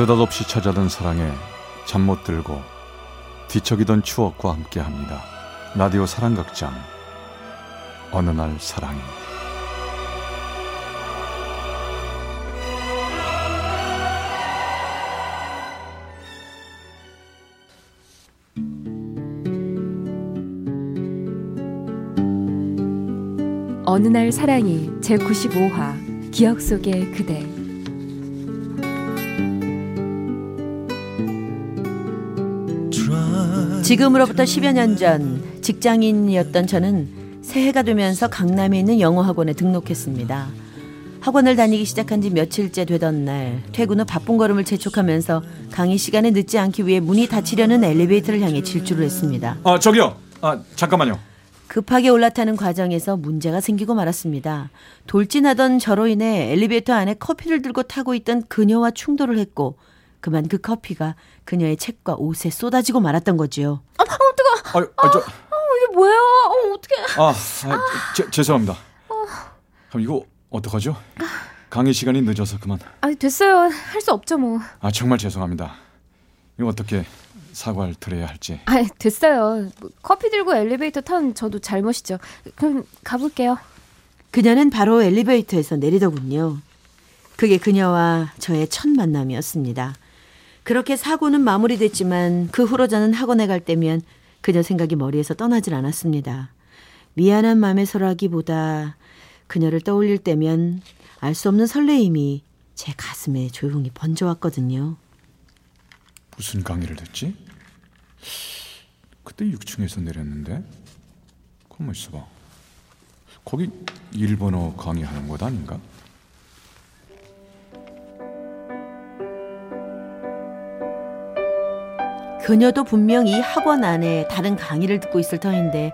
느닷없이 찾아든 사랑에 잠 못 들고 뒤척이던 추억과 함께합니다. 라디오 사랑극장. 어느 날 사랑이. 어느 날 사랑이 제95화 기억 속의 그대 지금으로부터 10여 년 전 직장인이었던 저는 새해가 되면서 강남에 있는 영어 학원에 등록했습니다. 학원을 다니기 시작한 지 며칠째 되던 날 퇴근 후 바쁜 걸음을 재촉하면서 강의 시간에 늦지 않기 위해 문이 닫히려는 엘리베이터를 향해 질주를 했습니다. 아 저기요 아 잠깐만요 급하게 올라타는 과정에서 문제가 생기고 말았습니다. 돌진하던 저로 인해 엘리베이터 안에 커피를 들고 타고 있던 그녀와 충돌을 했고 그만 그 커피가 그녀의 책과 옷에 쏟아지고 말았던 거지요. 아, 어, 뜨거. 아, 아, 저, 어, 이게 뭐예요? 어, 어떻게? 아, 아 제, 죄송합니다. 그럼 이거 어떡하죠? 강의 시간이 늦어서 그만. 아, 됐어요. 할 수 없죠, 뭐. 아, 정말 죄송합니다. 이거 어떻게 사과를 드려야 할지. 아, 됐어요. 뭐, 커피 들고 엘리베이터 탄 저도 잘못이죠. 그럼 가볼게요. 그녀는 바로 엘리베이터에서 내리더군요. 그게 그녀와 저의 첫 만남이었습니다. 그렇게 사고는 마무리됐지만 그 후로 저는 학원에 갈 때면 그녀 생각이 머리에서 떠나질 않았습니다. 미안한 마음에서라기보다 그녀를 떠올릴 때면 알 수 없는 설레임이 제 가슴에 조용히 번져왔거든요. 무슨 강의를 듣지? 그때 6층에서 내렸는데 가만 있어봐. 거기 일본어 강의하는 곳 아닌가? 그녀도 분명 이 학원 안에 다른 강의를 듣고 있을 터인데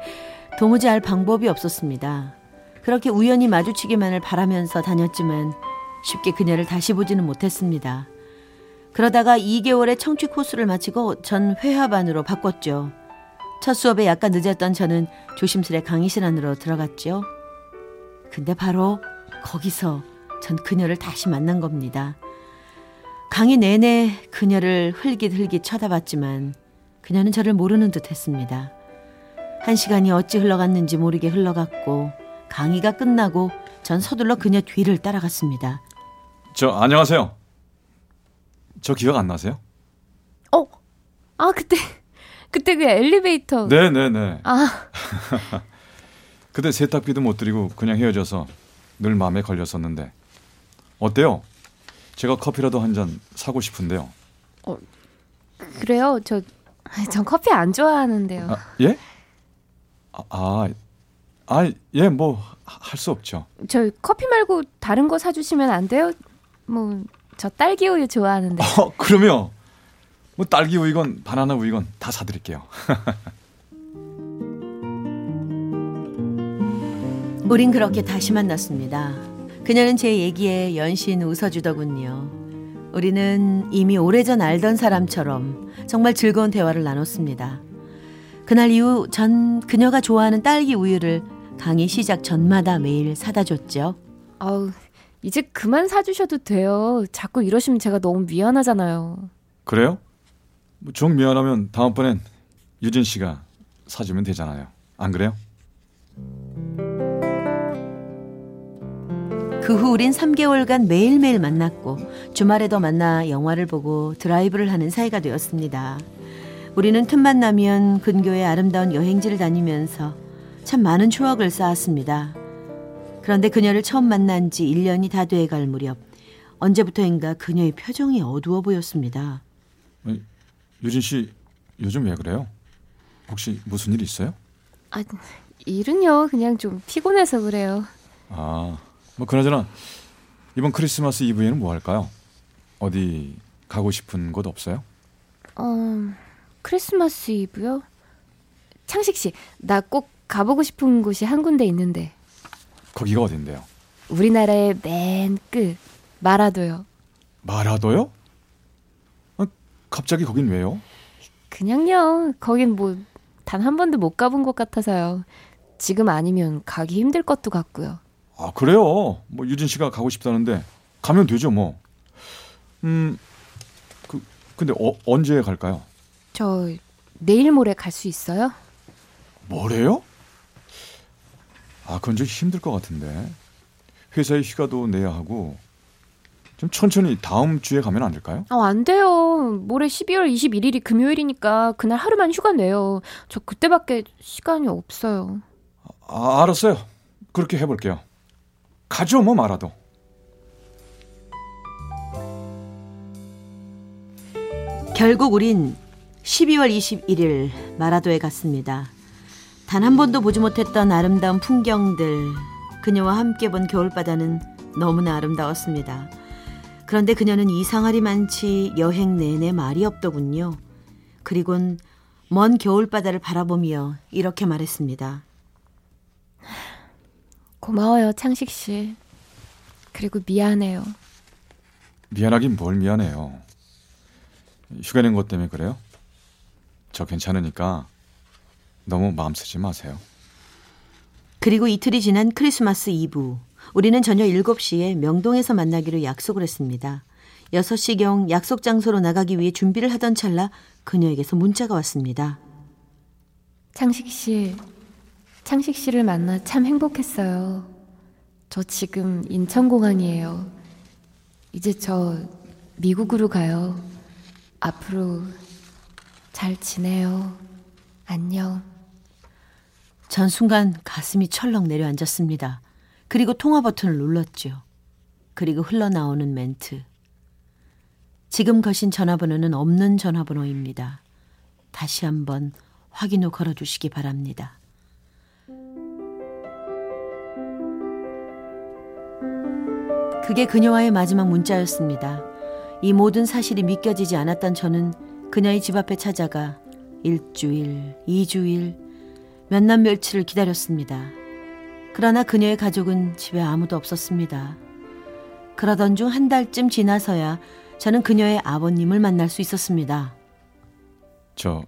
도무지 알 방법이 없었습니다. 그렇게 우연히 마주치기만을 바라면서 다녔지만 쉽게 그녀를 다시 보지는 못했습니다. 그러다가 2개월의 청취 코스를 마치고 전 회화반으로 바꿨죠. 첫 수업에 약간 늦었던 저는 조심스레 강의실 안으로 들어갔죠. 근데 바로 거기서 전 그녀를 다시 만난 겁니다. 강의 내내 그녀를 흘깃흘깃 쳐다봤지만 그녀는 저를 모르는 듯 했습니다. 한 시간이 어찌 흘러갔는지 모르게 흘러갔고 강의가 끝나고 전 서둘러 그녀 뒤를 따라갔습니다. 저 안녕하세요. 저 기억 안 나세요? 어, 아 그때 그때 그 엘리베이터. 네네네. 아, 그때 세탁비도 못 드리고 그냥 헤어져서 늘 마음에 걸렸었는데 어때요? 제가 커피라도 한 잔 사고 싶은데요. 그래요? 저, 전 커피 안 좋아하는데요. 아, 예? 아, 아, 아, 예, 뭐 할 수 없죠. 저 커피 말고 다른 거 사주시면 안 돼요? 뭐, 저 딸기 우유 좋아하는데. 어, 그러면 뭐 딸기 우유건 바나나 우유건 다 사드릴게요. 우린 그렇게 다시 만났습니다. 그녀는 제 얘기에 연신 웃어주더군요. 우리는 이미 오래전 알던 사람처럼 정말 즐거운 대화를 나눴습니다. 그날 이후 전 그녀가 좋아하는 딸기 우유를 강의 시작 전마다 매일 사다 줬죠. 아우, 이제 그만 사주셔도 돼요. 자꾸 이러시면 제가 너무 미안하잖아요. 그래요? 뭐정 미안하면 다음번엔 유진 씨가 사주면 되잖아요. 안 그래요? 그 후 우린 3개월간 매일매일 만났고 주말에도 만나 영화를 보고 드라이브를 하는 사이가 되었습니다. 우리는 틈만 나면 근교의 아름다운 여행지를 다니면서 참 많은 추억을 쌓았습니다. 그런데 그녀를 처음 만난 지 1년이 다 돼갈 무렵 언제부터인가 그녀의 표정이 어두워 보였습니다. 유진 씨 요즘 왜 그래요? 혹시 무슨 일 있어요? 아, 일은요. 그냥 좀 피곤해서 그래요. 아, 뭐 그나저나 이번 크리스마스 이브에는 뭐 할까요? 어디 가고 싶은 곳 없어요? 어, 크리스마스 이브요? 창식 씨, 나 꼭 가보고 싶은 곳이 한 군데 있는데. 거기가 어딘데요? 우리나라의 맨 끝, 마라도요. 마라도요? 아, 갑자기 거긴 왜요? 그냥요. 거긴 뭐 단 한 번도 못 가본 것 같아서요. 지금 아니면 가기 힘들 것도 같고요. 아 그래요. 뭐 유진 씨가 가고 싶다는데 가면 되죠 뭐. 음 근데 어, 언제 갈까요? 저 내일 모레 갈 수 있어요? 뭐래요? 아, 그건 좀 힘들 것 같은데. 회사에 휴가도 내야 하고 좀 천천히 다음 주에 가면 안 될까요? 아, 안 돼요. 모레 12월 21일이 금요일이니까 그날 하루만 휴가 내요. 저 그때밖에 시간이 없어요. 아, 알았어요. 그렇게 해볼게요. 가죠, 뭐 말아도. 결국 우린 12월 21일 마라도에 갔습니다. 단 한 번도 보지 못했던 아름다운 풍경들, 그녀와 함께 본 겨울바다는 너무나 아름다웠습니다. 그런데 그녀는 이상하리 많지 여행 내내 말이 없더군요. 그리곤 먼 겨울바다를 바라보며 이렇게 말했습니다. 고마워요, 창식 씨. 그리고 미안해요. 미안하긴 뭘 미안해요. 휴가 낸 것 때문에 그래요? 저 괜찮으니까 너무 마음 쓰지 마세요. 그리고 이틀이 지난 크리스마스 이브. 우리는 저녁 7시에 명동에서 만나기로 약속을 했습니다. 6시경 약속 장소로 나가기 위해 준비를 하던 찰나 그녀에게서 문자가 왔습니다. 창식 씨, 창식 씨를 만나 참 행복했어요. 저 지금 인천공항이에요. 이제 저 미국으로 가요. 앞으로 잘 지내요. 안녕. 전 순간 가슴이 철렁 내려앉았습니다. 그리고 통화 버튼을 눌렀죠. 그리고 흘러나오는 멘트. 지금 거신 전화번호는 없는 전화번호입니다. 다시 한번 확인 후 걸어주시기 바랍니다. 그게 그녀와의 마지막 문자였습니다. 이 모든 사실이 믿겨지지 않았던 저는 그녀의 집 앞에 찾아가 일주일, 이주일, 몇 날 며칠을 기다렸습니다. 그러나 그녀의 가족은 집에 아무도 없었습니다. 그러던 중 한 달쯤 지나서야 저는 그녀의 아버님을 만날 수 있었습니다. 저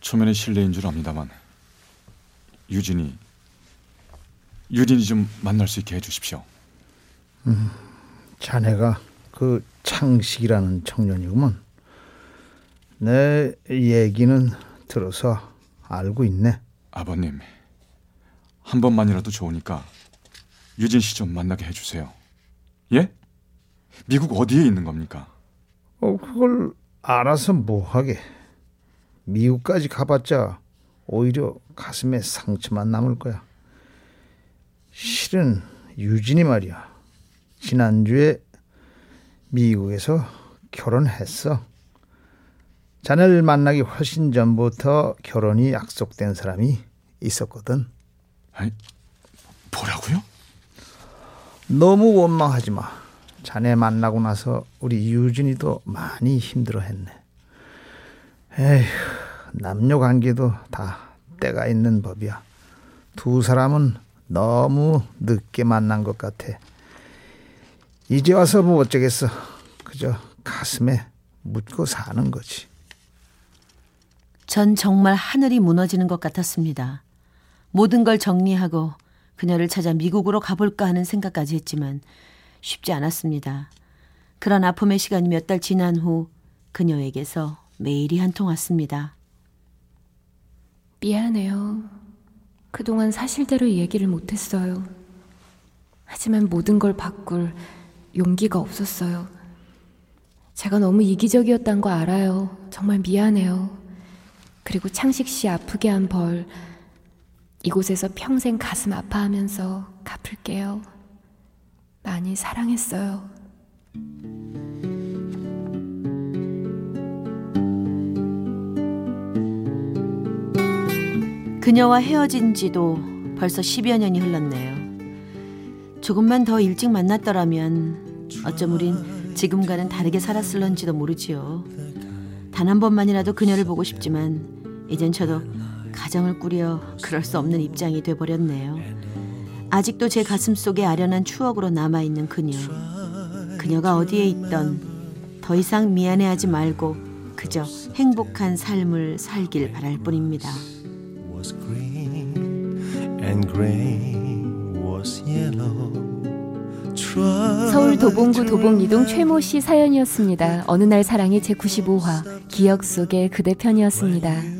초면에 실례인 줄 압니다만 유진이 유진이 좀 만날 수 있게 해주십시오. 자네가 그 창식이라는 청년이구먼. 내 얘기는 들어서 알고 있네. 아버님 한 번만이라도 좋으니까 유진 씨 좀 만나게 해주세요. 예? 미국 어디에 있는 겁니까? 어, 그걸 알아서 뭐하게. 미국까지 가봤자 오히려 가슴에 상처만 남을 거야. 실은 유진이 말이야. 지난주에 미국에서 결혼했어. 자네를 만나기 훨씬 전부터 결혼이 약속된 사람이 있었거든. 아니 뭐라고요? 너무 원망하지 마. 자네 만나고 나서 우리 유진이도 많이 힘들어했네. 에휴, 남녀 관계도 다 때가 있는 법이야. 두 사람은 너무 늦게 만난 것 같아. 이제 와서 뭐 어쩌겠어. 그저 가슴에 묻고 사는 거지. 전 정말 하늘이 무너지는 것 같았습니다. 모든 걸 정리하고 그녀를 찾아 미국으로 가볼까 하는 생각까지 했지만 쉽지 않았습니다. 그런 아픔의 시간이 몇 달 지난 후 그녀에게서 메일이 한 통 왔습니다. 미안해요. 그동안 사실대로 얘기를 못했어요. 하지만 모든 걸 바꿀 용기가 없었어요. 제가 너무 이기적이었단 거 알아요. 정말 미안해요. 그리고 창식 씨 아프게 한 벌, 이곳에서 평생 가슴 아파하면서 갚을게요. 많이 사랑했어요. 그녀와 헤어진 지도 벌써 10여 년이 흘렀네요. 조금만 더 일찍 만났더라면 어쩜 우린 지금과는 다르게 살았을런지도 모르지요. 단 한 번만이라도 그녀를 보고 싶지만 이젠 저도 가정을 꾸려 그럴 수 없는 입장이 돼버렸네요. 아직도 제 가슴 속에 아련한 추억으로 남아있는 그녀. 그녀가 어디에 있던 더 이상 미안해하지 말고 그저 행복한 삶을 살길 바랄 뿐입니다. 서울 도봉구 도봉이동 최모 씨 사연이었습니다. 어느 날 사랑의 제 95화 기억 속의 그대 편이었습니다.